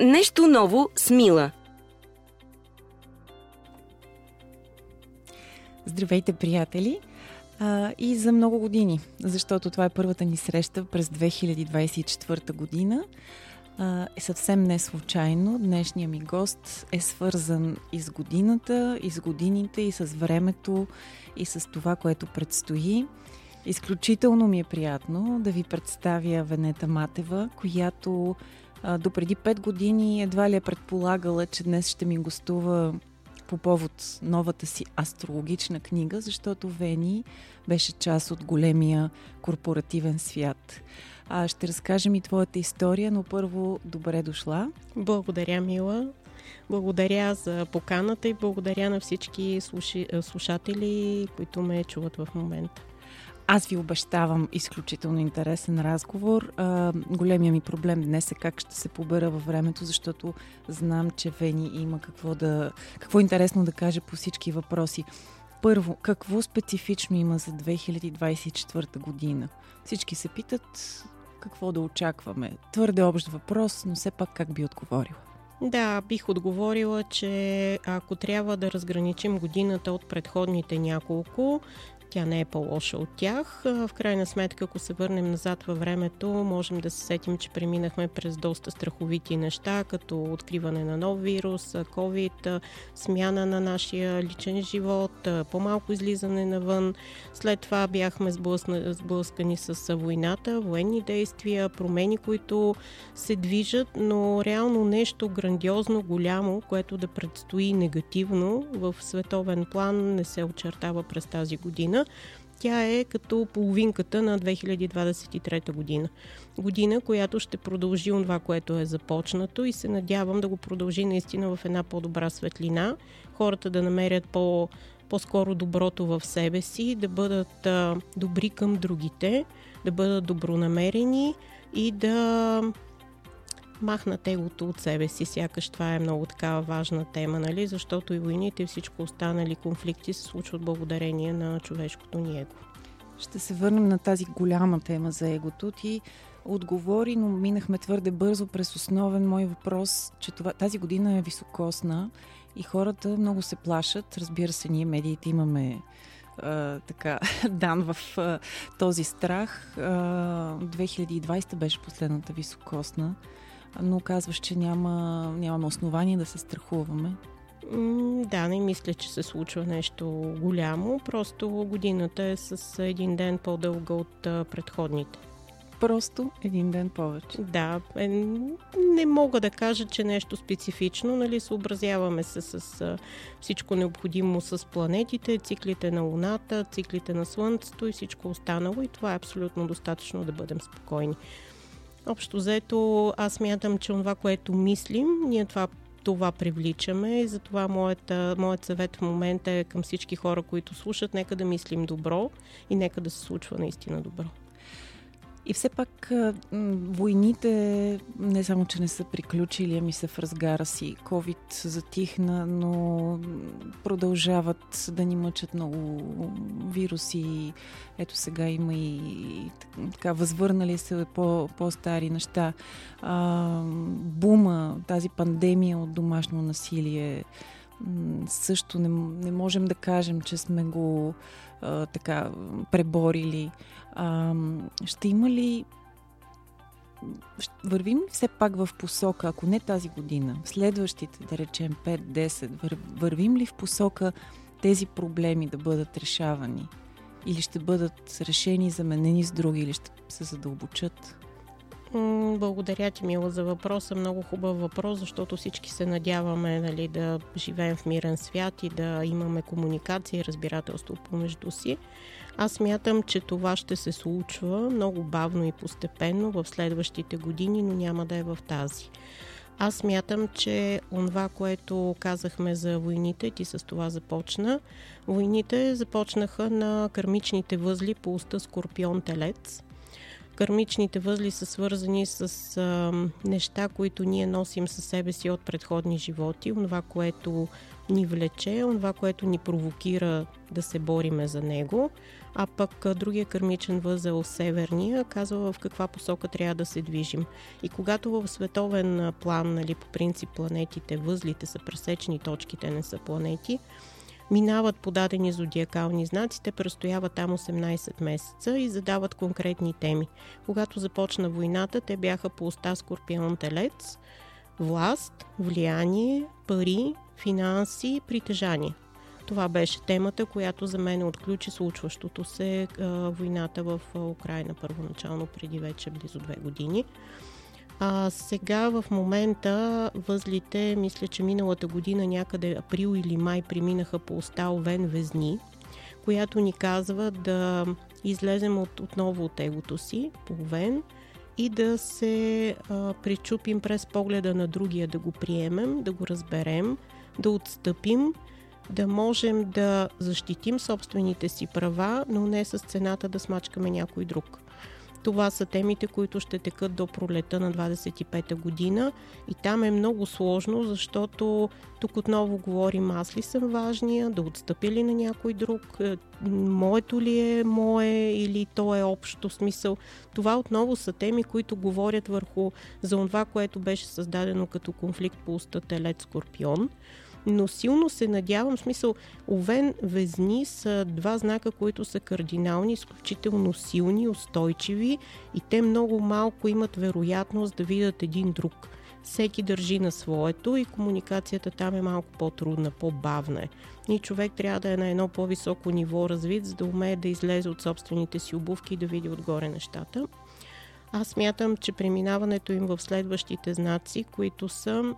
Нещо ново с Мила. Здравейте, приятели! А, и за много години, защото това е първата ни среща през 2024 година. А, е съвсем не случайно. Днешния ми гост е свързан и с годината, и с годините, и с времето, и с това, което предстои. Изключително ми е приятно да ви представя Венета Матева, която а, допреди 5 години едва ли е предполагала, че днес ще ми гостува по повод новата си астрологична книга, защото Вени беше част от големия корпоративен свят. А, ще разкажем и твоята история, но първо добре дошла. Благодаря, Мила. Благодаря за поканата и благодаря на всички слушатели, които ме чуват в момента. Аз ви обещавам изключително интересен разговор. А, големия ми проблем днес е как ще се побера във времето, защото знам, че Вени има какво, да, какво интересно да каже по всички въпроси. Първо, какво специфично има за 2024 година? Всички се питат какво да очакваме. Твърде общ въпрос, но все пак как би отговорила? Да, бих отговорила, че ако трябва да разграничим годината от предходните няколко, тя не е по-лоша от тях. В крайна сметка, ако се върнем назад във времето, можем да се сетим, че преминахме през доста страховити неща, като откриване на нов вирус, COVID, смяна на нашия личен живот, по-малко излизане навън. След това бяхме сблъскани с войната, военни действия, промени, които се движат, но реално нещо грандиозно, голямо, което да предстои негативно в световен план не се очертава през тази година година. Тя е като половинката на 2023 година. Година, която ще продължи това, което е започнато и се надявам да го продължи наистина в една по-добра светлина. Хората да намерят по- по-скоро доброто в себе си, да бъдат а, добри към другите, да бъдат добронамерени и да махнат егото от себе си, сякаш това е много такава важна тема, нали? защото и войните и всичко останали конфликти се случват благодарение на човешкото ни его. Ще се върнем на тази голяма тема за егото. Ти отговори, но минахме твърде бързо през основен мой въпрос, че това, тази година е високосна и хората много се плашат. Разбира се, ние медиите имаме а, така дан в а, този страх. А, 2020 беше последната високосна но казваш, че няма, нямаме основание да се страхуваме. Да, не мисля, че се случва нещо голямо. Просто годината е с един ден по-дълга от предходните. Просто един ден повече. Да, е, не мога да кажа, че нещо специфично, нали, съобразяваме се с всичко необходимо с планетите, циклите на Луната, циклите на Слънцето и всичко останало и това е абсолютно достатъчно да бъдем спокойни. Общо взето, аз мятам, че това, което мислим, ние това това привличаме и затова моята, моят съвет в момента е към всички хора, които слушат, нека да мислим добро и нека да се случва наистина добро. И все пак войните не само, че не са приключили, ами са в разгара си. COVID затихна, но продължават да ни мъчат много вируси. Ето сега има и така възвърнали се по, по-стари неща. А, бума, тази пандемия от домашно насилие също не, не можем да кажем, че сме го така преборили. А, ще има ли вървим ли все пак в посока, ако не тази година, следващите, да речем 5-10, вървим ли в посока тези проблеми да бъдат решавани? Или ще бъдат решени, заменени с други, или ще се задълбочат? Благодаря ти, Мила, за въпроса. Много хубав въпрос, защото всички се надяваме нали, да живеем в мирен свят и да имаме комуникация и разбирателство помежду си. Аз мятам, че това ще се случва много бавно и постепенно в следващите години, но няма да е в тази. Аз мятам, че онова, което казахме за войните, ти с това започна, войните започнаха на кърмичните възли по уста Скорпион-Телец – Кармичните възли са свързани с а, неща, които ние носим със себе си от предходни животи, това, което ни влече, това, което ни провокира да се бориме за него, а пък другия кърмичен възел, северния, казва в каква посока трябва да се движим. И когато в световен план, нали, по принцип планетите, възлите са пресечни, точките не са планети, минават подадени зодиакални знаци, те престояват там 18 месеца и задават конкретни теми. Когато започна войната, те бяха по уста Скорпион Телец, власт, влияние, пари, финанси, притежание. Това беше темата, която за мен отключи случващото се а, войната в Украина първоначално преди вече близо две години. А сега в момента възлите, мисля, че миналата година някъде април или май преминаха по уста Овен Везни, която ни казва да излезем от, отново от егото си по Овен и да се а, причупим през погледа на другия, да го приемем, да го разберем, да отстъпим, да можем да защитим собствените си права, но не с цената да смачкаме някой друг. Това са темите, които ще текат до пролета на 25-та година и там е много сложно, защото тук отново говорим аз ли съм важния, да отстъпи ли на някой друг, е, моето ли е мое или то е общо смисъл. Това отново са теми, които говорят върху за това, което беше създадено като конфликт по уста Телец-Скорпион но силно се надявам, в смисъл, Овен, Везни са два знака, които са кардинални, изключително силни, устойчиви и те много малко имат вероятност да видят един друг. Всеки държи на своето и комуникацията там е малко по-трудна, по-бавна е. И човек трябва да е на едно по-високо ниво развит, за да умее да излезе от собствените си обувки и да види отгоре нещата. Аз мятам, че преминаването им в следващите знаци, които са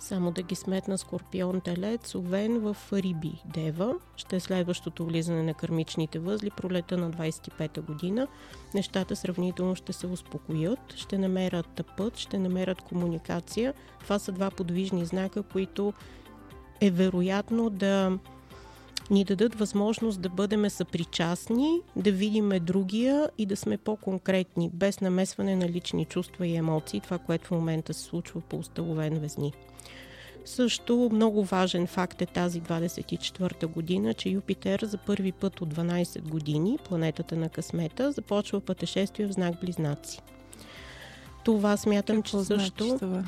само да ги сметна Скорпион, Телец, Овен в Риби, Дева. Ще е следващото влизане на кърмичните възли, пролета на 25-та година. Нещата сравнително ще се успокоят, ще намерят път, ще намерят комуникация. Това са два подвижни знака, които е вероятно да ни дадат възможност да бъдем съпричастни, да видиме другия и да сме по-конкретни, без намесване на лични чувства и емоции, това, което в момента се случва по установен везни. Също много важен факт е тази 24-та година, че Юпитер за първи път от 12 години, планетата на късмета, започва пътешествие в знак Близнаци. Това смятам, Какво че също... Значи това?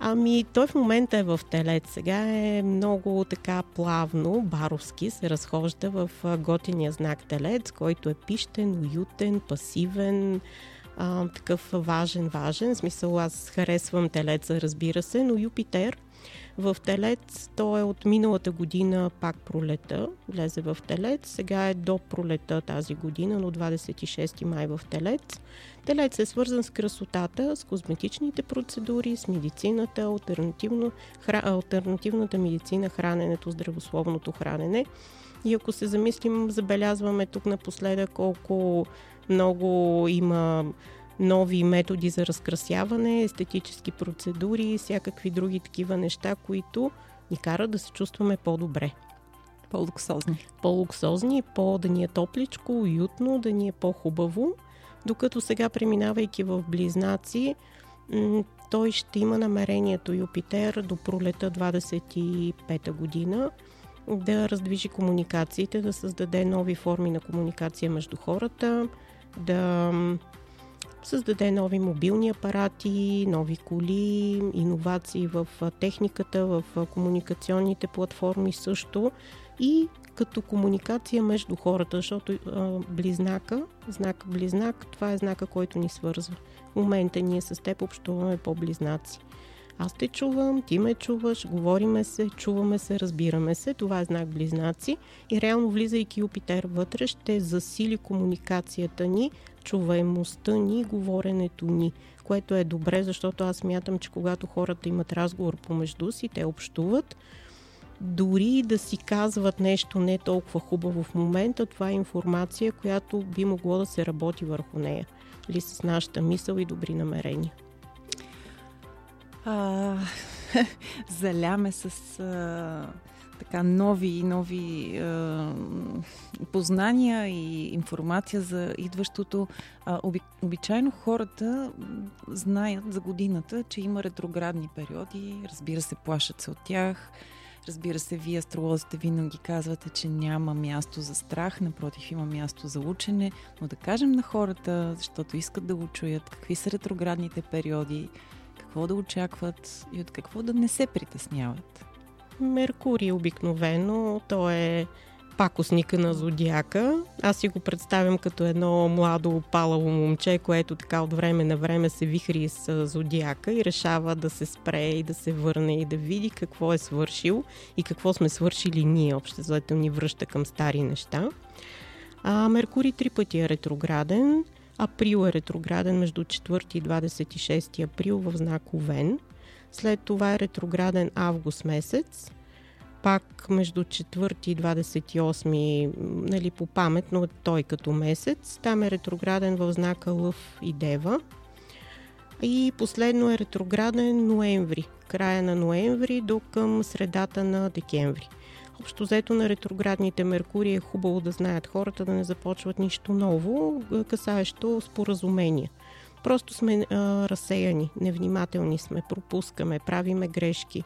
Ами, той в момента е в телец. Сега е много така плавно, баровски, се разхожда в готиния знак телец, който е пищен, уютен, пасивен, а, такъв важен, важен. В смисъл, аз харесвам телеца, разбира се, но Юпитер в Телец то е от миналата година пак пролета, влезе в Телец, сега е до пролета тази година, но 26 май в Телец. Телец е свързан с красотата, с козметичните процедури, с медицината, альтернативно, хра, альтернативната медицина, храненето, здравословното хранене. И ако се замислим, забелязваме тук напоследък колко много има нови методи за разкрасяване, естетически процедури и всякакви други такива неща, които ни карат да се чувстваме по-добре. По-луксозни. По-луксозни, по да ни е топличко, уютно, да ни е по-хубаво. Докато сега, преминавайки в Близнаци, той ще има намерението Юпитер до пролета 25-та година да раздвижи комуникациите, да създаде нови форми на комуникация между хората, да създаде нови мобилни апарати, нови коли, иновации в техниката, в комуникационните платформи също и като комуникация между хората, защото а, близнака, знак близнак, това е знака, който ни свързва. В момента ние с теб общуваме по-близнаци. Аз те чувам, ти ме чуваш, говориме се, чуваме се, разбираме се. Това е знак близнаци и реално влизайки Юпитер вътре ще засили комуникацията ни, чуваемостта ни, говоренето ни, което е добре, защото аз мятам, че когато хората имат разговор помежду си, те общуват, дори да си казват нещо не толкова хубаво в момента, това е информация, която би могло да се работи върху нея. Или с нашата мисъл и добри намерения. А, заляме с а, така нови нови е, познания и информация за идващото. А, оби, обичайно хората знаят за годината, че има ретроградни периоди, разбира се, плашат се от тях. Разбира се, вие астролозите винаги казвате, че няма място за страх, напротив има място за учене, но да кажем на хората, защото искат да го чуят, какви са ретроградните периоди, какво да очакват и от какво да не се притесняват. Меркурий обикновено, то е пакосника на зодиака. Аз си го представям като едно младо палаво момче, което така от време на време се вихри с зодиака и решава да се спре и да се върне и да види какво е свършил и какво сме свършили ние. Общо ни връща към стари неща. А Меркурий три пъти е ретрограден. Април е ретрограден между 4 и 26 април в знак Овен. След това е ретрограден август месец пак между 4 и 28, нали, по памет, но той като месец. Там е ретрограден в знака Лъв и Дева. И последно е ретрограден ноември, края на ноември до към средата на декември. Общо взето на ретроградните Меркурии е хубаво да знаят хората да не започват нищо ново, касаещо споразумения. Просто сме а, разсеяни, невнимателни сме, пропускаме, правиме грешки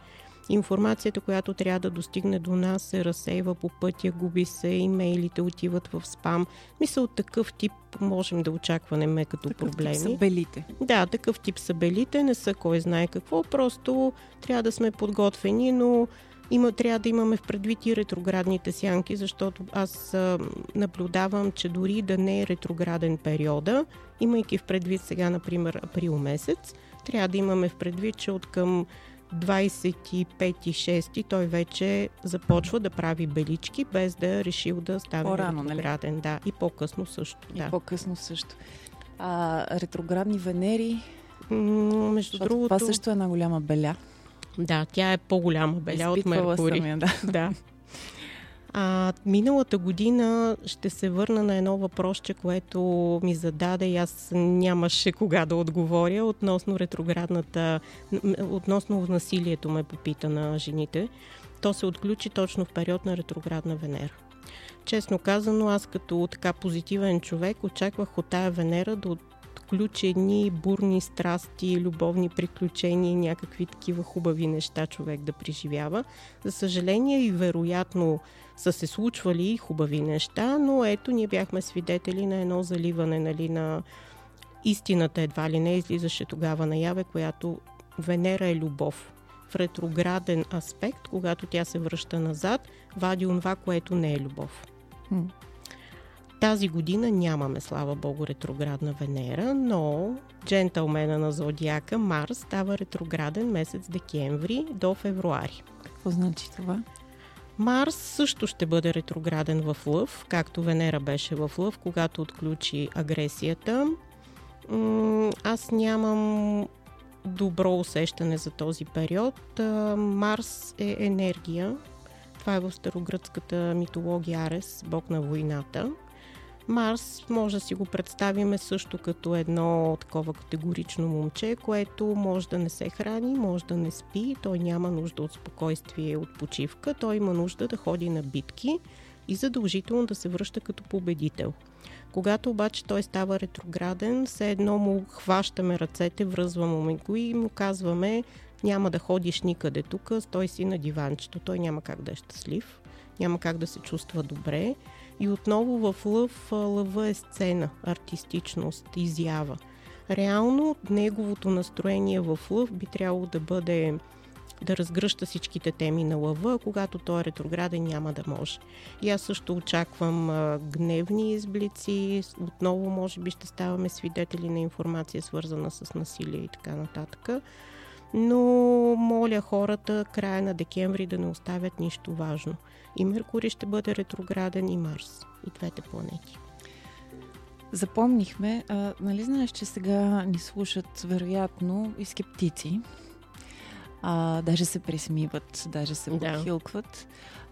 информацията, която трябва да достигне до нас, се разсейва по пътя, губи се, имейлите отиват в спам. Мисъл, такъв тип можем да очакваме като такъв проблеми. Тип са белите. Да, такъв тип са белите, не са кой знае какво, просто трябва да сме подготвени, но има, трябва да имаме в предвид и ретроградните сянки, защото аз наблюдавам, че дори да не е ретрограден периода, имайки в предвид сега, например, април месец, трябва да имаме в предвид, че от към 25-6 той вече започва да прави белички, без да е решил да стане По-рано, ретрограден. Нали? Да, и по-късно също. И да. по-късно също. А ретроградни Венери, М- между другото... това също е една голяма беля. Да, тя е по-голяма беля от Изпитвала Меркурий. Съм я, да. да. А, миналата година ще се върна на едно въпросче, което ми зададе и аз нямаше кога да отговоря относно ретроградната, относно насилието ме попита на жените. То се отключи точно в период на ретроградна Венера. Честно казано, аз като така позитивен човек очаквах от тая Венера да отключи едни бурни страсти, любовни приключения, някакви такива хубави неща човек да преживява. За съжаление и вероятно са се случвали хубави неща, но ето ние бяхме свидетели на едно заливане нали, на истината едва ли не излизаше тогава наяве, която Венера е любов. В ретрограден аспект, когато тя се връща назад, вади онова, което не е любов. Тази година нямаме, слава богу, ретроградна Венера, но джентълмена на зодиака Марс става ретрограден месец декември до февруари. Какво значи това? Марс също ще бъде ретрограден в Лъв, както Венера беше в Лъв, когато отключи агресията. Аз нямам добро усещане за този период. Марс е енергия. Това е в старогръцката митология Арес, бог на войната. Марс може да си го представиме също като едно такова категорично момче, което може да не се храни, може да не спи, той няма нужда от спокойствие от почивка, той има нужда да ходи на битки и задължително да се връща като победител. Когато обаче той става ретрограден, все едно му хващаме ръцете, връзваме го и му казваме няма да ходиш никъде тук, стой си на диванчето. Той няма как да е щастлив, няма как да се чувства добре. И отново в лъв, лъва е сцена, артистичност, изява. Реално неговото настроение в лъв би трябвало да бъде да разгръща всичките теми на лъва, когато той е ретрограден няма да може. И аз също очаквам гневни изблици, отново може би ще ставаме свидетели на информация свързана с насилие и така нататък. Но моля хората края на декември да не оставят нищо важно. И Меркурий ще бъде ретрограден и Марс. И двете планети. Запомнихме, а, нали знаеш, че сега ни слушат вероятно и скептици. А, даже се присмиват, даже се Да. подхилкват.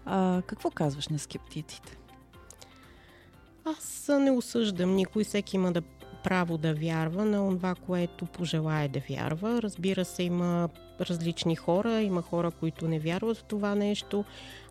А, какво казваш на скептиците? Аз не осъждам никой, всеки има да право да вярва на това, което пожелае да вярва. Разбира се, има различни хора, има хора, които не вярват в това нещо.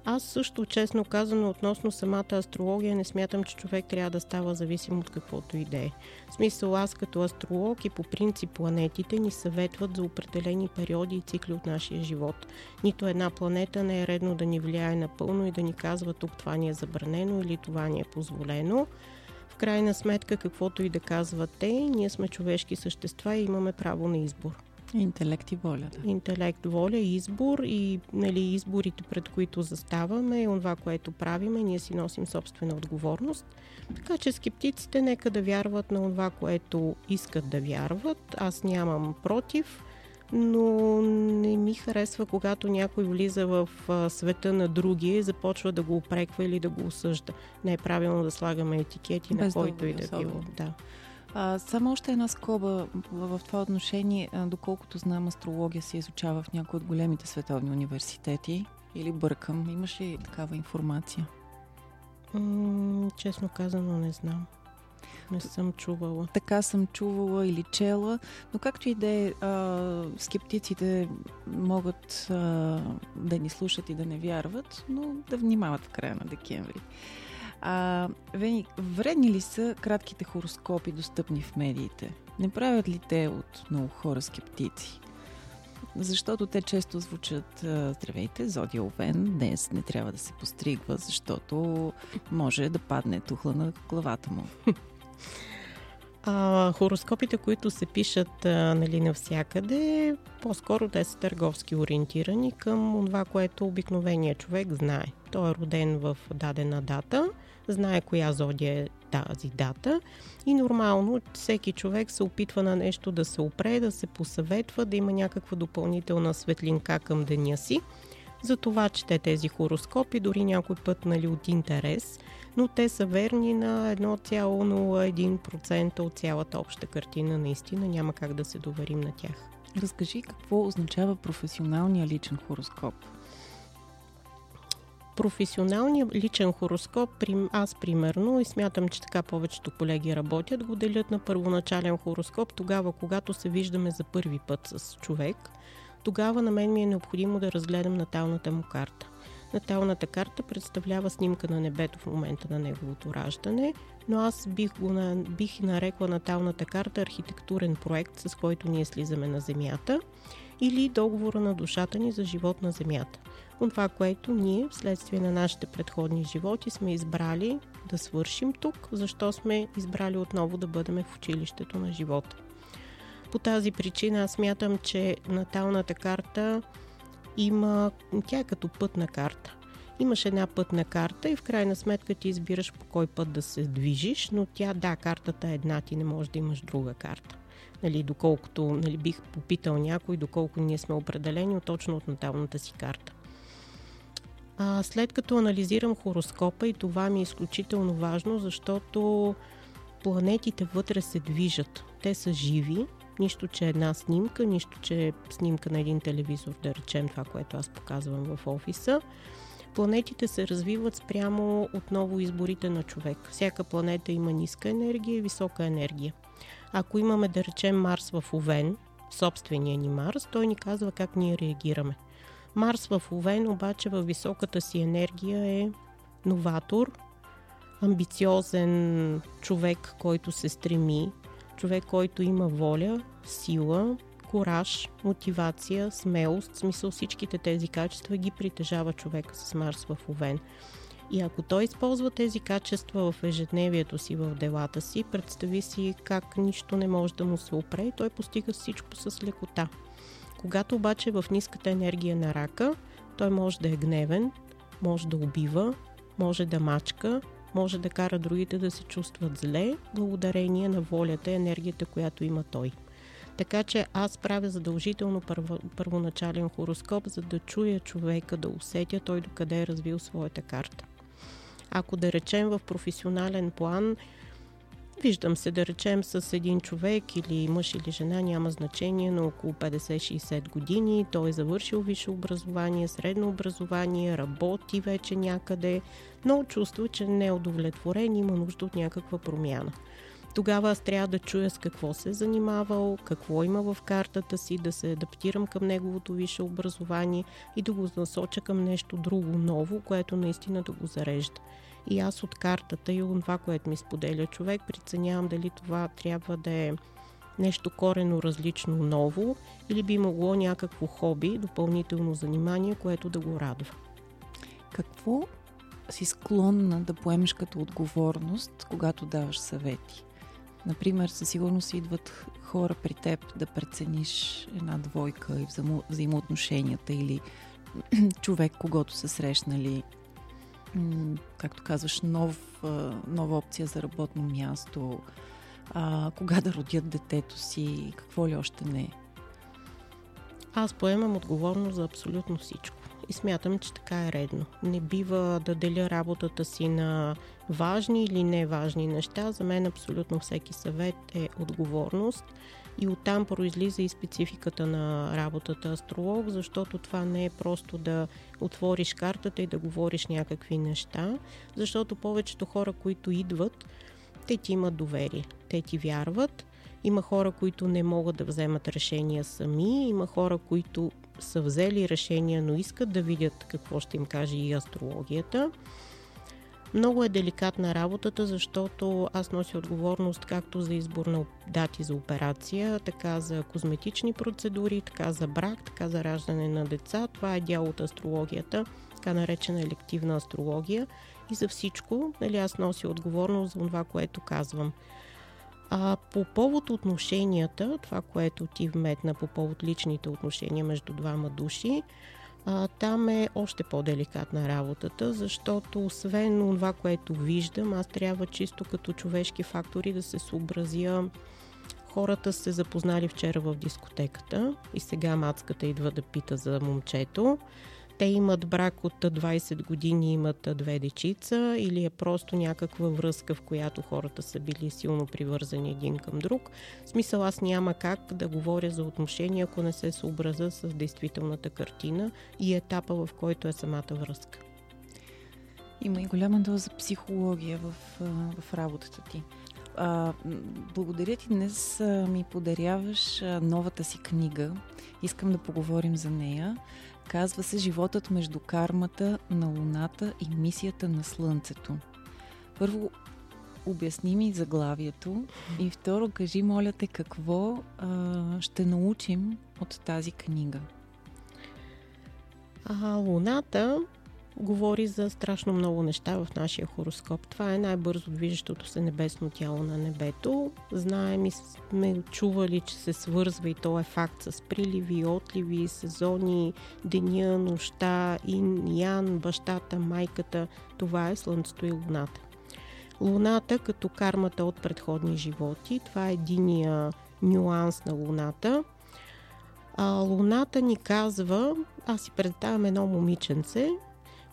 Аз също, честно казано, относно самата астрология, не смятам, че човек трябва да става зависим от каквото и да е. В смисъл, аз като астролог и по принцип планетите ни съветват за определени периоди и цикли от нашия живот. Нито една планета не е редно да ни влияе напълно и да ни казва тук това ни е забранено или това ни е позволено В крайна сметка, каквото и да казват те, ние сме човешки същества и имаме право на избор. Интелект и воля, да. Интелект, воля, избор и нали, изборите, пред които заставаме, това, което правиме, ние си носим собствена отговорност. Така че скептиците нека да вярват на това, което искат да вярват. Аз нямам против, но не ми харесва, когато някой влиза в света на други и започва да го опреква или да го осъжда. Не е правилно да слагаме етикети Без на който и да било. Да. А, само още една скоба в, това отношение, доколкото знам, астрология се изучава в някои от големите световни университети или бъркам. Имаш ли такава информация? М- честно казано, не знам. Не съм чувала. Така съм чувала или чела, но както и да е, скептиците могат а, да ни слушат и да не вярват, но да внимават в края на декември. А, Вени, вредни ли са кратките хороскопи, достъпни в медиите? Не правят ли те от много хора скептици? Защото те често звучат Здравейте, Зодия Овен, днес не трябва да се постригва, защото може да падне тухла на главата му. А, хороскопите, които се пишат нали, навсякъде, по-скоро те са търговски ориентирани към това, което обикновеният човек знае. Той е роден в дадена дата, знае коя зодия е тази дата и нормално всеки човек се опитва на нещо да се опре, да се посъветва, да има някаква допълнителна светлинка към деня си. Затова чете тези хороскопи, дори някой път нали, от интерес, но те са верни на 1,01% от цялата обща картина. Наистина няма как да се доверим на тях. Разкажи какво означава професионалния личен хороскоп професионалния личен хороскоп, аз примерно, и смятам, че така повечето колеги работят, го делят на първоначален хороскоп, тогава, когато се виждаме за първи път с човек, тогава на мен ми е необходимо да разгледам наталната му карта. Наталната карта представлява снимка на небето в момента на неговото раждане, но аз бих, го бих нарекла наталната карта архитектурен проект, с който ние слизаме на Земята или договора на душата ни за живот на Земята от това, което ние, вследствие на нашите предходни животи, сме избрали да свършим тук, защо сме избрали отново да бъдем в училището на живота. По тази причина аз смятам, че наталната карта има, тя е като пътна карта. Имаш една пътна карта и в крайна сметка ти избираш по кой път да се движиш, но тя, да, картата е една, ти не можеш да имаш друга карта. Нали, доколкото нали, бих попитал някой, доколко ние сме определени точно от наталната си карта. А, след като анализирам хороскопа и това ми е изключително важно, защото планетите вътре се движат. Те са живи, нищо, че е една снимка, нищо, че е снимка на един телевизор, да речем това, което аз показвам в офиса. Планетите се развиват спрямо отново изборите на човек. Всяка планета има ниска енергия и висока енергия. Ако имаме, да речем, Марс в Овен, собствения ни Марс, той ни казва как ние реагираме. Марс в Овен обаче във високата си енергия е новатор, амбициозен човек, който се стреми, човек, който има воля, сила, кораж, мотивация, смелост, смисъл всичките тези качества ги притежава човек с Марс в Овен. И ако той използва тези качества в ежедневието си, в делата си, представи си как нищо не може да му се опре и той постига всичко с лекота. Когато обаче в ниската енергия на рака, той може да е гневен, може да убива, може да мачка, може да кара другите да се чувстват зле, благодарение на волята и енергията, която има той. Така че аз правя задължително първо, първоначален хороскоп, за да чуя човека, да усетя той докъде е развил своята карта. Ако да речем в професионален план Виждам се да речем с един човек или мъж или жена, няма значение, на около 50-60 години. Той е завършил висше образование, средно образование, работи вече някъде, но чувства, че не е удовлетворен има нужда от някаква промяна. Тогава аз трябва да чуя с какво се е занимавал, какво има в картата си, да се адаптирам към неговото висше образование и да го насоча към нещо друго ново, което наистина да го зарежда. И аз от картата и от това, което ми споделя човек, преценявам дали това трябва да е нещо корено различно ново или би могло някакво хоби, допълнително занимание, което да го радва. Какво си склонна да поемеш като отговорност, когато даваш съвети? Например, със сигурност идват хора при теб да прецениш една двойка и взаимо, взаимоотношенията или човек, когато са срещнали, както казваш, нов, нова опция за работно място, а, кога да родят детето си, какво ли още не. Аз поемам отговорност за абсолютно всичко. И смятам, че така е редно. Не бива да деля работата си на важни или неважни неща. За мен абсолютно всеки съвет е отговорност. И оттам произлиза и спецификата на работата астролог, защото това не е просто да отвориш картата и да говориш някакви неща, защото повечето хора, които идват, те ти имат доверие, те ти вярват. Има хора, които не могат да вземат решения сами, има хора, които са взели решения, но искат да видят какво ще им каже и астрологията. Много е деликатна работата, защото аз нося отговорност както за избор на дати за операция, така за козметични процедури, така за брак, така за раждане на деца. Това е дял от астрологията, така наречена елективна астрология. И за всичко, нали, аз нося отговорност за това, което казвам. А по повод отношенията, това, което ти вметна по повод личните отношения между двама души, а, там е още по-деликатна работата, защото освен това, което виждам, аз трябва чисто като човешки фактори да се съобразя хората се запознали вчера в дискотеката и сега мацката идва да пита за момчето. Те имат брак от 20 години, имат две дечица или е просто някаква връзка, в която хората са били силно привързани един към друг. В смисъл аз няма как да говоря за отношения, ако не се съобраза с действителната картина и етапа, в който е самата връзка. Има и голяма доза психология в, в работата ти. А, благодаря ти днес ми подаряваш новата си книга. Искам да поговорим за нея. Казва се Животът между кармата на Луната и мисията на Слънцето. Първо, обясни ми заглавието и второ, кажи, моля те, какво а, ще научим от тази книга. А, Луната говори за страшно много неща в нашия хороскоп. Това е най-бързо движещото се небесно тяло на небето. Знаем и сме чували, че се свързва и то е факт с приливи, отливи, сезони, деня, нощта, ин, ян, бащата, майката. Това е Слънцето и Луната. Луната като кармата от предходни животи. Това е единия нюанс на Луната. А, луната ни казва, аз си представям едно момиченце,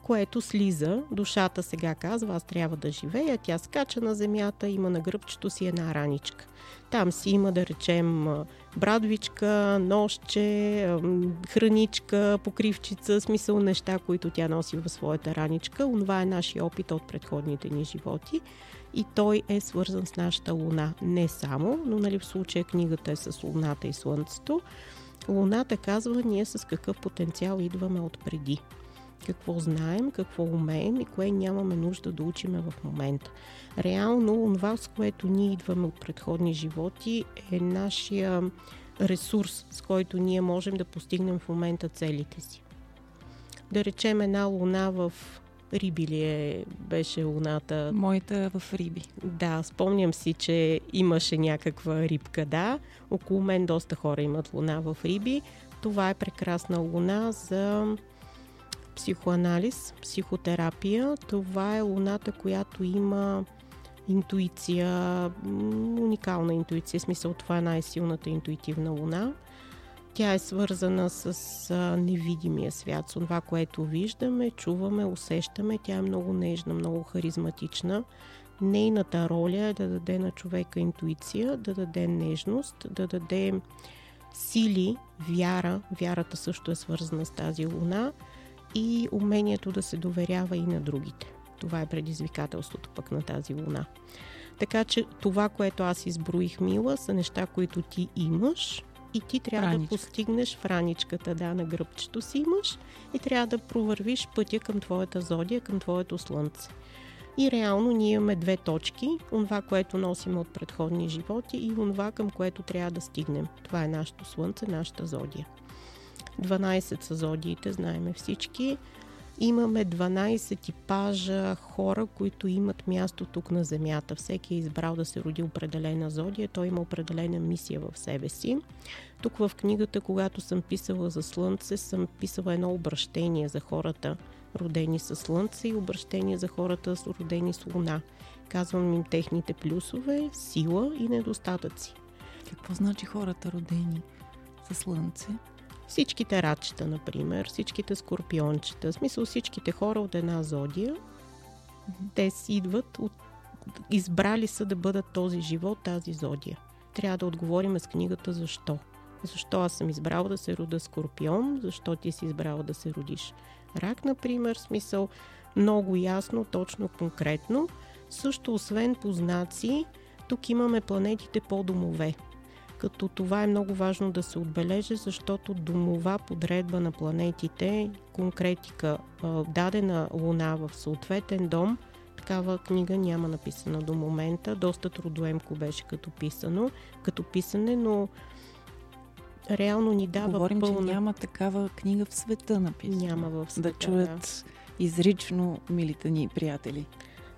което слиза. Душата сега казва, аз трябва да живея. Тя скача на земята, има на гръбчето си една раничка. Там си има, да речем, брадвичка, нощче, храничка, покривчица, смисъл неща, които тя носи в своята раничка. Това е нашия опит от предходните ни животи и той е свързан с нашата луна. Не само, но нали, в случая книгата е с луната и слънцето. Луната казва ние с какъв потенциал идваме отпреди какво знаем, какво умеем и кое нямаме нужда да учиме в момента. Реално, това, с което ние идваме от предходни животи, е нашия ресурс, с който ние можем да постигнем в момента целите си. Да речем една луна в Риби ли е, беше луната? Моята в Риби. Да, спомням си, че имаше някаква рибка, да. Около мен доста хора имат луна в Риби. Това е прекрасна луна за психоанализ, психотерапия. Това е луната, която има интуиция, уникална интуиция, в смисъл това е най-силната интуитивна луна. Тя е свързана с невидимия свят, с това, което виждаме, чуваме, усещаме. Тя е много нежна, много харизматична. Нейната роля е да даде на човека интуиция, да даде нежност, да даде сили, вяра. Вярата също е свързана с тази луна и умението да се доверява и на другите. Това е предизвикателството пък на тази луна. Така че това, което аз изброих, Мила, са неща, които ти имаш и ти трябва Раничка. да постигнеш в раничката, да, на гръбчето си имаш и трябва да провървиш пътя към твоята зодия, към твоето слънце. И реално ние имаме две точки, онова, което носим от предходни животи и онова, към което трябва да стигнем. Това е нашето слънце, нашата зодия. 12 са зодиите, знаеме всички. Имаме 12 типажа хора, които имат място тук на Земята. Всеки е избрал да се роди определена зодия, той има определена мисия в себе си. Тук в книгата, когато съм писала за Слънце, съм писала едно обращение за хората, родени с Слънце и обращение за хората, родени с Луна. Казвам им техните плюсове, сила и недостатъци. Какво значи хората родени с Слънце? Всичките рачета, например, всичките скорпиончета, смисъл всичките хора от една зодия, те идват от избрали са да бъдат този живот, тази зодия. Трябва да отговорим с книгата защо. Защо аз съм избрала да се рода скорпион, защо ти си избрала да се родиш рак, например, смисъл много ясно, точно, конкретно. Също, освен познаци, тук имаме планетите по домове като това е много важно да се отбележи, защото домова подредба на планетите, конкретика, дадена луна в съответен дом, такава книга няма написана до момента. Доста трудоемко беше като писано, като писане, но реално ни дава Говорим, пълна... че няма такава книга в света написана. Няма в света, Да чуят да. изрично милите ни приятели.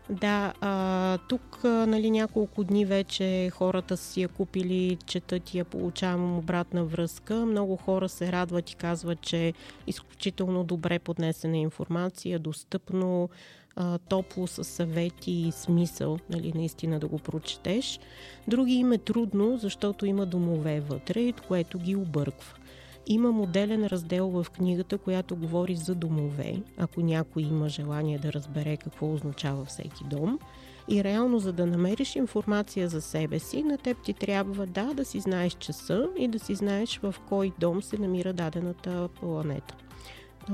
Да, а, тук нали, няколко дни вече хората си я купили, четат и я получавам обратна връзка. Много хора се радват и казват, че е изключително добре поднесена информация, достъпно, а, топло със съвети и смисъл, нали, наистина да го прочетеш. Други им е трудно, защото има домове вътре, което ги обърква. Има моделен раздел в книгата, която говори за домове, ако някой има желание да разбере какво означава всеки дом. И реално, за да намериш информация за себе си, на теб ти трябва да, да си знаеш часа и да си знаеш в кой дом се намира дадената планета.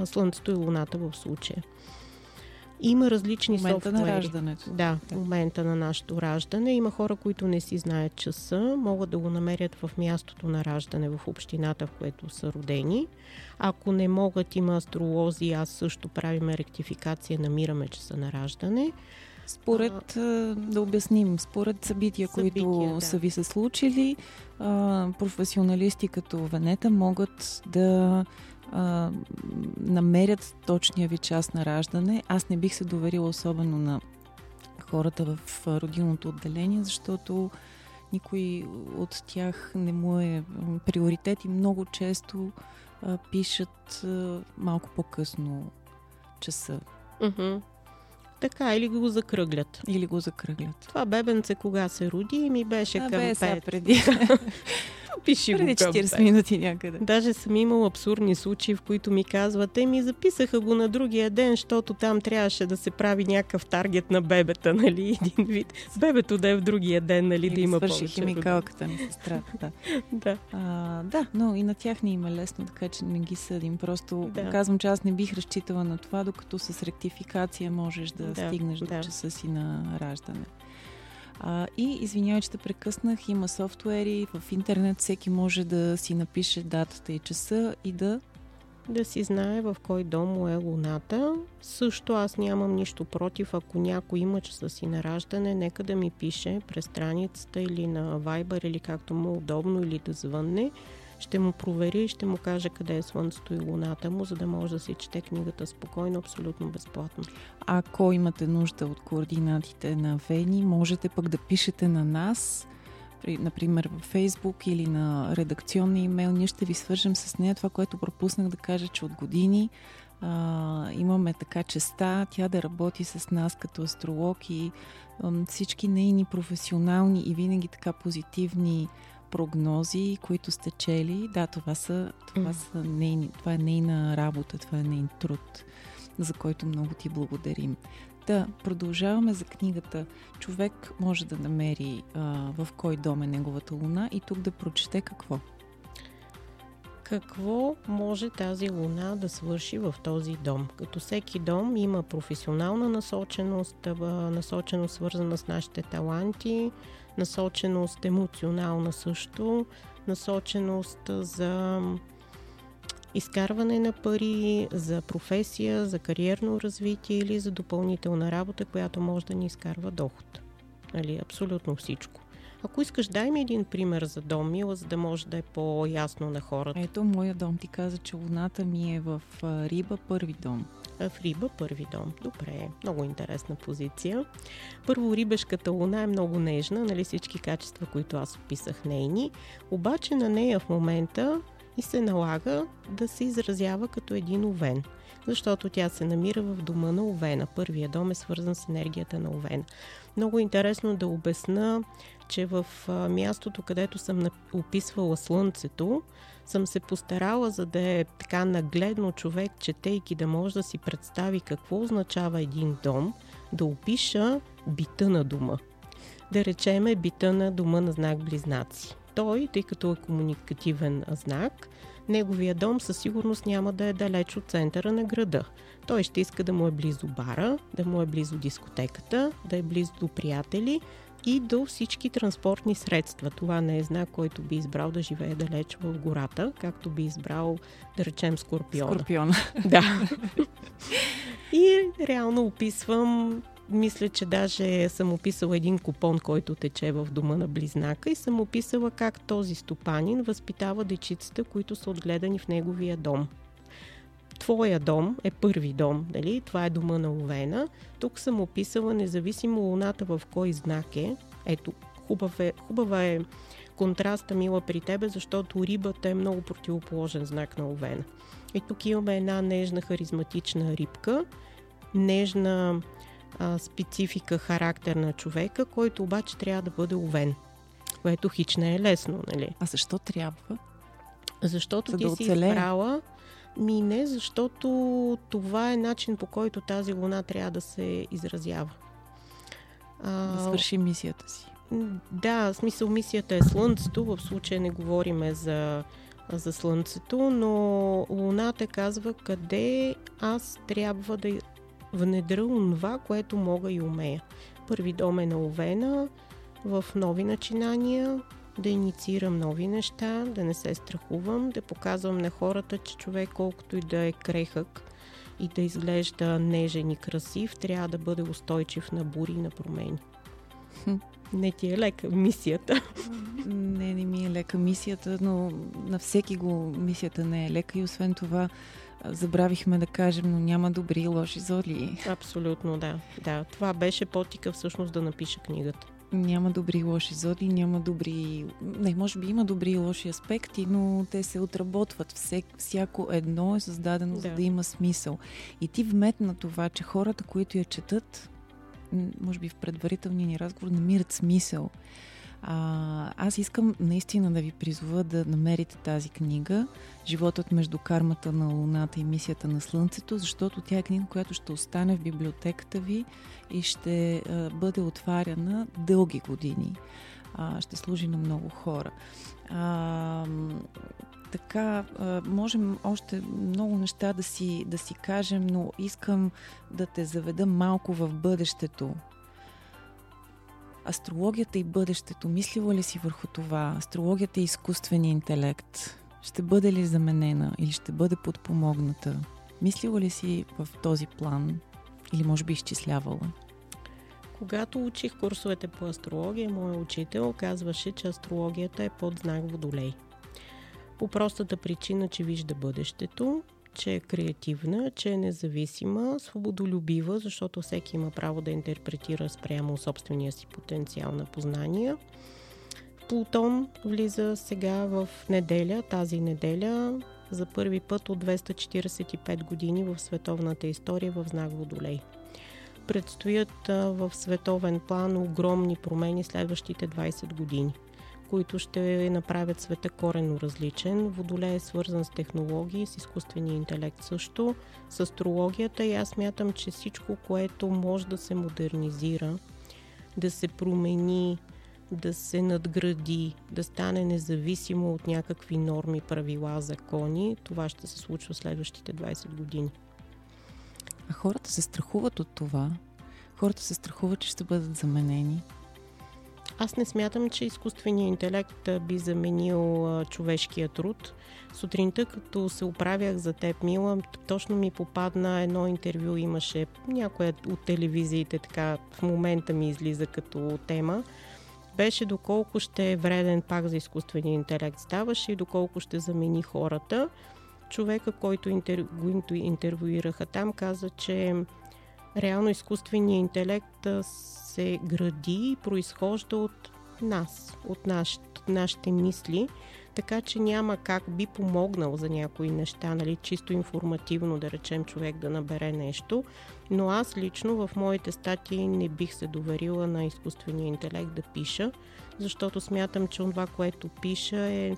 Слънцето и Луната в случая. Има различни момента софтуери. на раждането. Да, в момента на нашето раждане. Има хора, които не си знаят часа, могат да го намерят в мястото на раждане, в общината, в което са родени. Ако не могат, има астролози, аз също правиме ректификация, намираме часа на раждане. Според, да обясним, според събития, събития които да. са ви се случили, професионалисти като Венета могат да а, намерят точния ви час на раждане. Аз не бих се доверила особено на хората в родилното отделение, защото никой от тях не му е приоритет и много често а, пишат а, малко по-късно часа. Mm-hmm. Така, или го закръглят. Или го закръглят. Това бебенце кога се роди ми беше а, към бе, 5. преди. Пиши Преди 40 минути някъде. Даже съм имал абсурдни случаи, в които ми казват, те ми записаха го на другия ден, защото там трябваше да се прави някакъв таргет на бебета, нали, един вид. Бебето да е в другия ден, нали, да има повече. химикалката на сестрата, да. да. А, да, но и на тях не има лесно, така че не ги съдим. Просто да. казвам, че аз не бих разчитала на това, докато с ректификация можеш да, да стигнеш да. до часа си на раждане. А, и извинявай, че те прекъснах, има софтуери в интернет, всеки може да си напише датата и часа и да да си знае в кой дом му е луната. Също аз нямам нищо против, ако някой има часа си на раждане, нека да ми пише през страницата или на Viber или както му е удобно или да звънне ще му провери и ще му каже къде е Слънцето и Луната му, за да може да си чете книгата спокойно, абсолютно безплатно. Ако имате нужда от координатите на Вени, можете пък да пишете на нас, например в Фейсбук или на редакционния имейл. Ние ще ви свържем с нея. Това, което пропуснах да кажа, че от години а, имаме така честа тя да работи с нас като астролог и а, всички нейни професионални и винаги така позитивни прогнози, които сте чели, да, това, са, това, са нейни, това е нейна работа, това е нейн труд, за който много ти благодарим. Да, продължаваме за книгата. Човек може да намери а, в кой дом е неговата луна и тук да прочете какво. какво може тази луна да свърши в този дом. Като всеки дом има професионална насоченост, насоченост свързана с нашите таланти, насоченост емоционална също, насоченост за изкарване на пари, за професия, за кариерно развитие или за допълнителна работа, която може да ни изкарва доход. Нали, абсолютно всичко. Ако искаш, дай ми един пример за дом, Мила, за да може да е по-ясно на хората. Ето, моя дом ти каза, че луната ми е в Риба, първи дом. В Риба, първи дом. Добре, много интересна позиция. Първо, рибешката луна е много нежна, нали всички качества, които аз описах нейни. Обаче на нея в момента и се налага да се изразява като един овен защото тя се намира в дома на Овена. Първия дом е свързан с енергията на Овена. Много интересно да обясна, че в мястото, където съм описвала Слънцето, съм се постарала, за да е така нагледно човек, четейки да може да си представи какво означава един дом, да опиша бита на дома. Да речеме бита на дома на знак Близнаци. Той, тъй като е комуникативен знак, неговия дом със сигурност няма да е далеч от центъра на града. Той ще иска да му е близо бара, да му е близо дискотеката, да е близо до приятели и до всички транспортни средства. Това не е знак, който би избрал да живее далеч в гората, както би избрал, да речем, Скорпиона. Скорпиона. Да. И реално описвам мисля, че даже съм описала един купон, който тече в дома на близнака и съм описала как този стопанин възпитава дечицата, които са отгледани в неговия дом. Твоя дом е първи дом, нали? Това е дома на Овена. Тук съм описала независимо луната в кой знак е. Ето, хубав е, хубава е контраста мила при тебе, защото рибата е много противоположен знак на Овена. И тук имаме една нежна, харизматична рибка, нежна, а, специфика, характер на човека, който обаче трябва да бъде овен. Което хич не е лесно, нали? А защо трябва? Защото За ти да си избрала ми не, защото това е начин по който тази луна трябва да се изразява. Да свърши мисията си. Да, смисъл мисията е Слънцето, в случая не говориме за, за Слънцето, но Луната казва къде аз трябва да внедря това, което мога и умея. Първи дом е на Овена, в нови начинания, да инициирам нови неща, да не се страхувам, да показвам на хората, че човек колкото и да е крехък и да изглежда нежен и красив, трябва да бъде устойчив на бури и на промени. Не ти е лека мисията. Не, не ми е лека мисията, но на всеки го мисията не е лека и освен това забравихме да кажем, но няма добри и лоши зоди. Абсолютно, да. да. Това беше потика всъщност да напиша книгата. Няма добри и лоши зоди, няма добри... Не, може би има добри и лоши аспекти, но те се отработват. Всек, всяко едно е създадено да. за да има смисъл. И ти вметна това, че хората, които я четат, може би в предварителния ни разговор, намират смисъл. А, аз искам наистина да ви призова да намерите тази книга Животът между кармата на Луната и мисията на Слънцето, защото тя е книга, която ще остане в библиотеката ви и ще а, бъде отваряна дълги години. А, ще служи на много хора. А, така, можем още много неща да си, да си кажем, но искам да те заведа малко в бъдещето Астрологията и бъдещето, мислила ли си върху това? Астрологията и изкуствения интелект ще бъде ли заменена или ще бъде подпомогната? Мислила ли си в този план или може би изчислявала? Когато учих курсовете по астрология, моят учител казваше, че астрологията е под знак Водолей. По простата причина, че вижда бъдещето че е креативна, че е независима, свободолюбива, защото всеки има право да интерпретира спрямо собствения си потенциал на познания. Плутон влиза сега в неделя, тази неделя, за първи път от 245 години в световната история в знак Водолей. Предстоят в световен план огромни промени следващите 20 години които ще направят света корено различен. Водолей е свързан с технологии, с изкуствения интелект също, с астрологията и аз мятам, че всичко, което може да се модернизира, да се промени да се надгради, да стане независимо от някакви норми, правила, закони, това ще се случва следващите 20 години. А хората се страхуват от това. Хората се страхуват, че ще бъдат заменени. Аз не смятам, че изкуственият интелект би заменил човешкия труд. Сутринта, като се оправях за теб, Мила, точно ми попадна едно интервю, имаше някоя от телевизиите, така в момента ми излиза като тема. Беше доколко ще е вреден пак за изкуствения интелект ставаше и доколко ще замени хората. Човека, който интер... го интервюираха там, каза, че реално изкуственият интелект се гради и произхожда от нас, от наш, нашите мисли, така че няма как би помогнал за някои неща, нали, чисто информативно да речем човек да набере нещо, но аз лично в моите статии не бих се доверила на изкуствения интелект да пиша, защото смятам, че това, което пиша е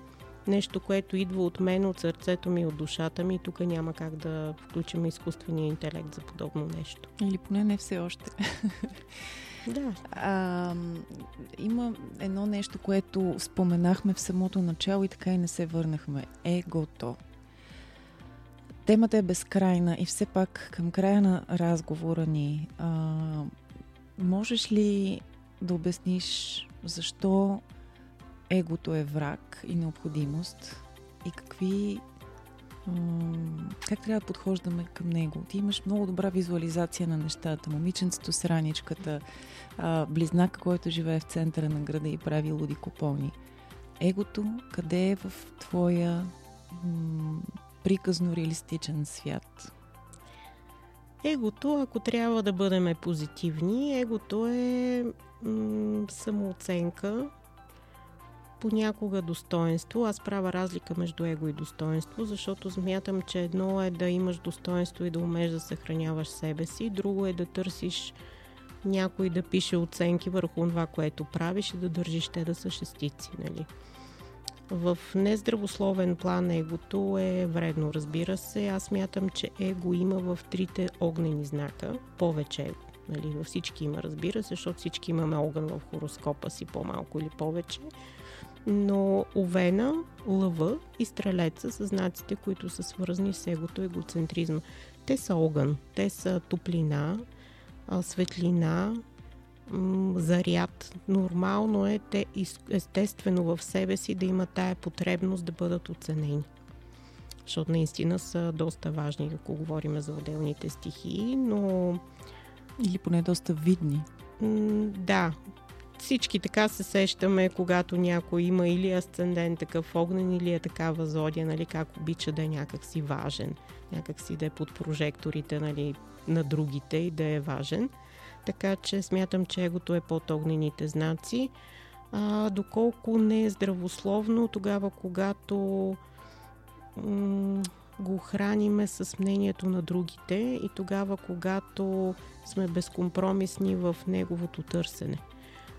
нещо, което идва от мен, от сърцето ми, от душата ми тук няма как да включим изкуствения интелект за подобно нещо. Или поне не все още. Да. А, има едно нещо, което споменахме в самото начало и така и не се върнахме. Егото. Темата е безкрайна и все пак към края на разговора ни а, можеш ли да обясниш защо егото е враг и необходимост и какви как трябва да подхождаме към него. Ти имаш много добра визуализация на нещата. Момиченцето с раничката, а, близнака, който живее в центъра на града и прави луди купони. Егото къде е в твоя приказно реалистичен свят? Егото, ако трябва да бъдем позитивни, егото е м- самооценка, понякога достоинство. Аз правя разлика между его и достоинство, защото смятам, че едно е да имаш достоинство и да умееш да съхраняваш себе си, друго е да търсиш някой да пише оценки върху това, което правиш и да държиш те да са шестици. Нали? В нездравословен план егото е вредно, разбира се. Аз мятам, че его има в трите огнени знака, повече его. Нали, във всички има, разбира се, защото всички имаме огън в хороскопа си, по-малко или повече но Овена, Лъва и Стрелеца са знаците, които са свързани с егото и егоцентризма. Те са огън, те са топлина, светлина, заряд. Нормално е те естествено в себе си да има тая потребност да бъдат оценени. Защото наистина са доста важни, ако говорим за отделните стихии, но... Или поне доста видни. Да, всички така се сещаме, когато някой има или асцендент такъв огнен, или е такава зодия, нали, как обича да е някакси важен, някакси да е под прожекторите нали, на другите и да е важен. Така че смятам, че егото е под огнените знаци. А, доколко не е здравословно, тогава когато м- го храниме с мнението на другите и тогава когато сме безкомпромисни в неговото търсене.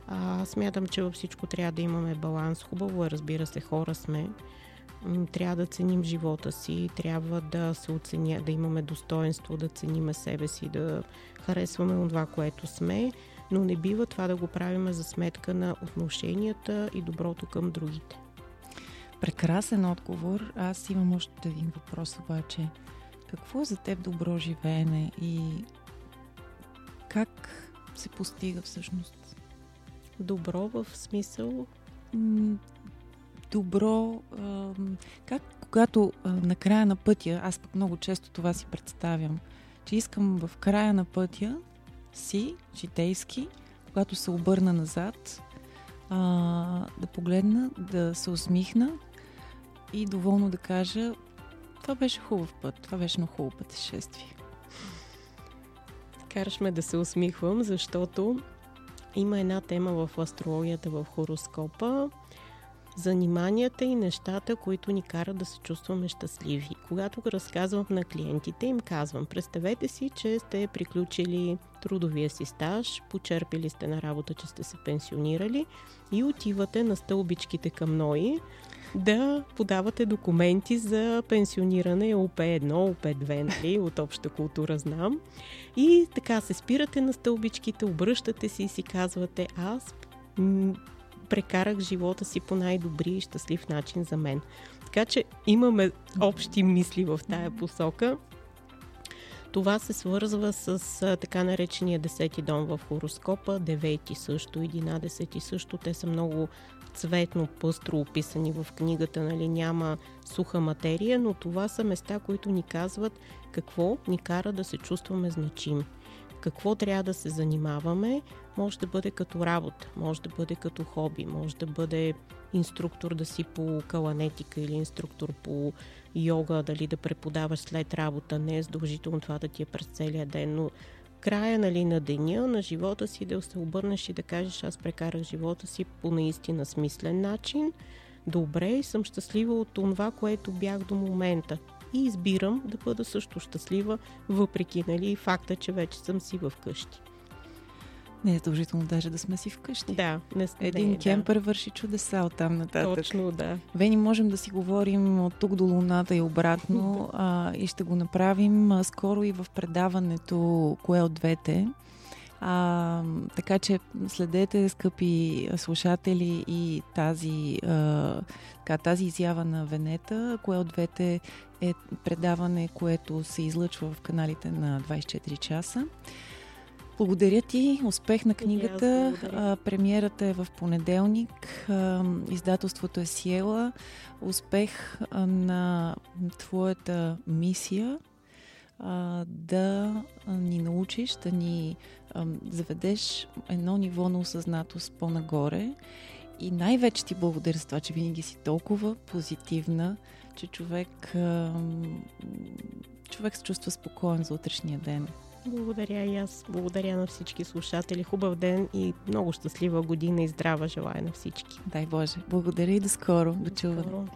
А, смятам, че във всичко трябва да имаме баланс. Хубаво е, разбира се, хора сме. Трябва да ценим живота си, трябва да се оценя, да имаме достоинство, да цениме себе си, да харесваме това, което сме, но не бива това да го правим за сметка на отношенията и доброто към другите. Прекрасен отговор. Аз имам още един въпрос обаче. Какво е за теб добро живеене и как се постига всъщност? Добро в смисъл? Добро. как когато на края на пътя, аз пък много често това си представям, че искам в края на пътя си, житейски, когато се обърна назад, а, да погледна, да се усмихна и доволно да кажа това беше хубав път, това беше много хубаво пътешествие. Караш ме да се усмихвам, защото има една тема в астрологията, в хороскопа, заниманията и нещата, които ни карат да се чувстваме щастливи. Когато го разказвам на клиентите, им казвам, представете си, че сте приключили трудовия си стаж, почерпили сте на работа, че сте се пенсионирали и отивате на стълбичките към НОИ да подавате документи за пенсиониране ОП1, ОП2, нали, от обща култура знам. И така се спирате на стълбичките, обръщате се и си казвате, аз прекарах живота си по най-добри и щастлив начин за мен. Така че имаме общи мисли в тая посока. Това се свързва с а, така наречения десети дом в хороскопа, девети също, единадесети също. Те са много цветно, пъстро описани в книгата, нали, няма суха материя, но това са места, които ни казват какво ни кара да се чувстваме значими. Какво трябва да се занимаваме, може да бъде като работа, може да бъде като хоби, може да бъде инструктор да си по каланетика или инструктор по йога, дали да преподаваш след работа. Не е задължително това да ти е през целия ден, но края нали, на деня, на живота си, да се обърнеш и да кажеш, аз прекарах живота си по наистина смислен начин, добре и съм щастлива от това, което бях до момента. И избирам да бъда също щастлива, въпреки нали, факта, че вече съм си в къщи. Не е задължително даже да сме си вкъщи. Да, не, Един не, кемпър да. върши чудеса от там нататък. Точно, да. Вени, можем да си говорим от тук до Луната и обратно а, и ще го направим а, скоро и в предаването Кое от двете. А, така че следете, скъпи слушатели, и тази, а, така, тази изява на Венета. Кое от двете е предаване, което се излъчва в каналите на 24 часа. Благодаря ти. Успех на книгата. Премиерата е в понеделник. Издателството е Сиела. Успех на твоята мисия да ни научиш, да ни заведеш едно ниво на осъзнатост по-нагоре. И най-вече ти благодаря за това, че винаги си толкова позитивна, че човек, човек се чувства спокоен за утрешния ден. Благодаря и аз. Благодаря на всички слушатели. Хубав ден и много щастлива година и здрава желая на всички. Дай Боже. Благодаря и до скоро. До чуване.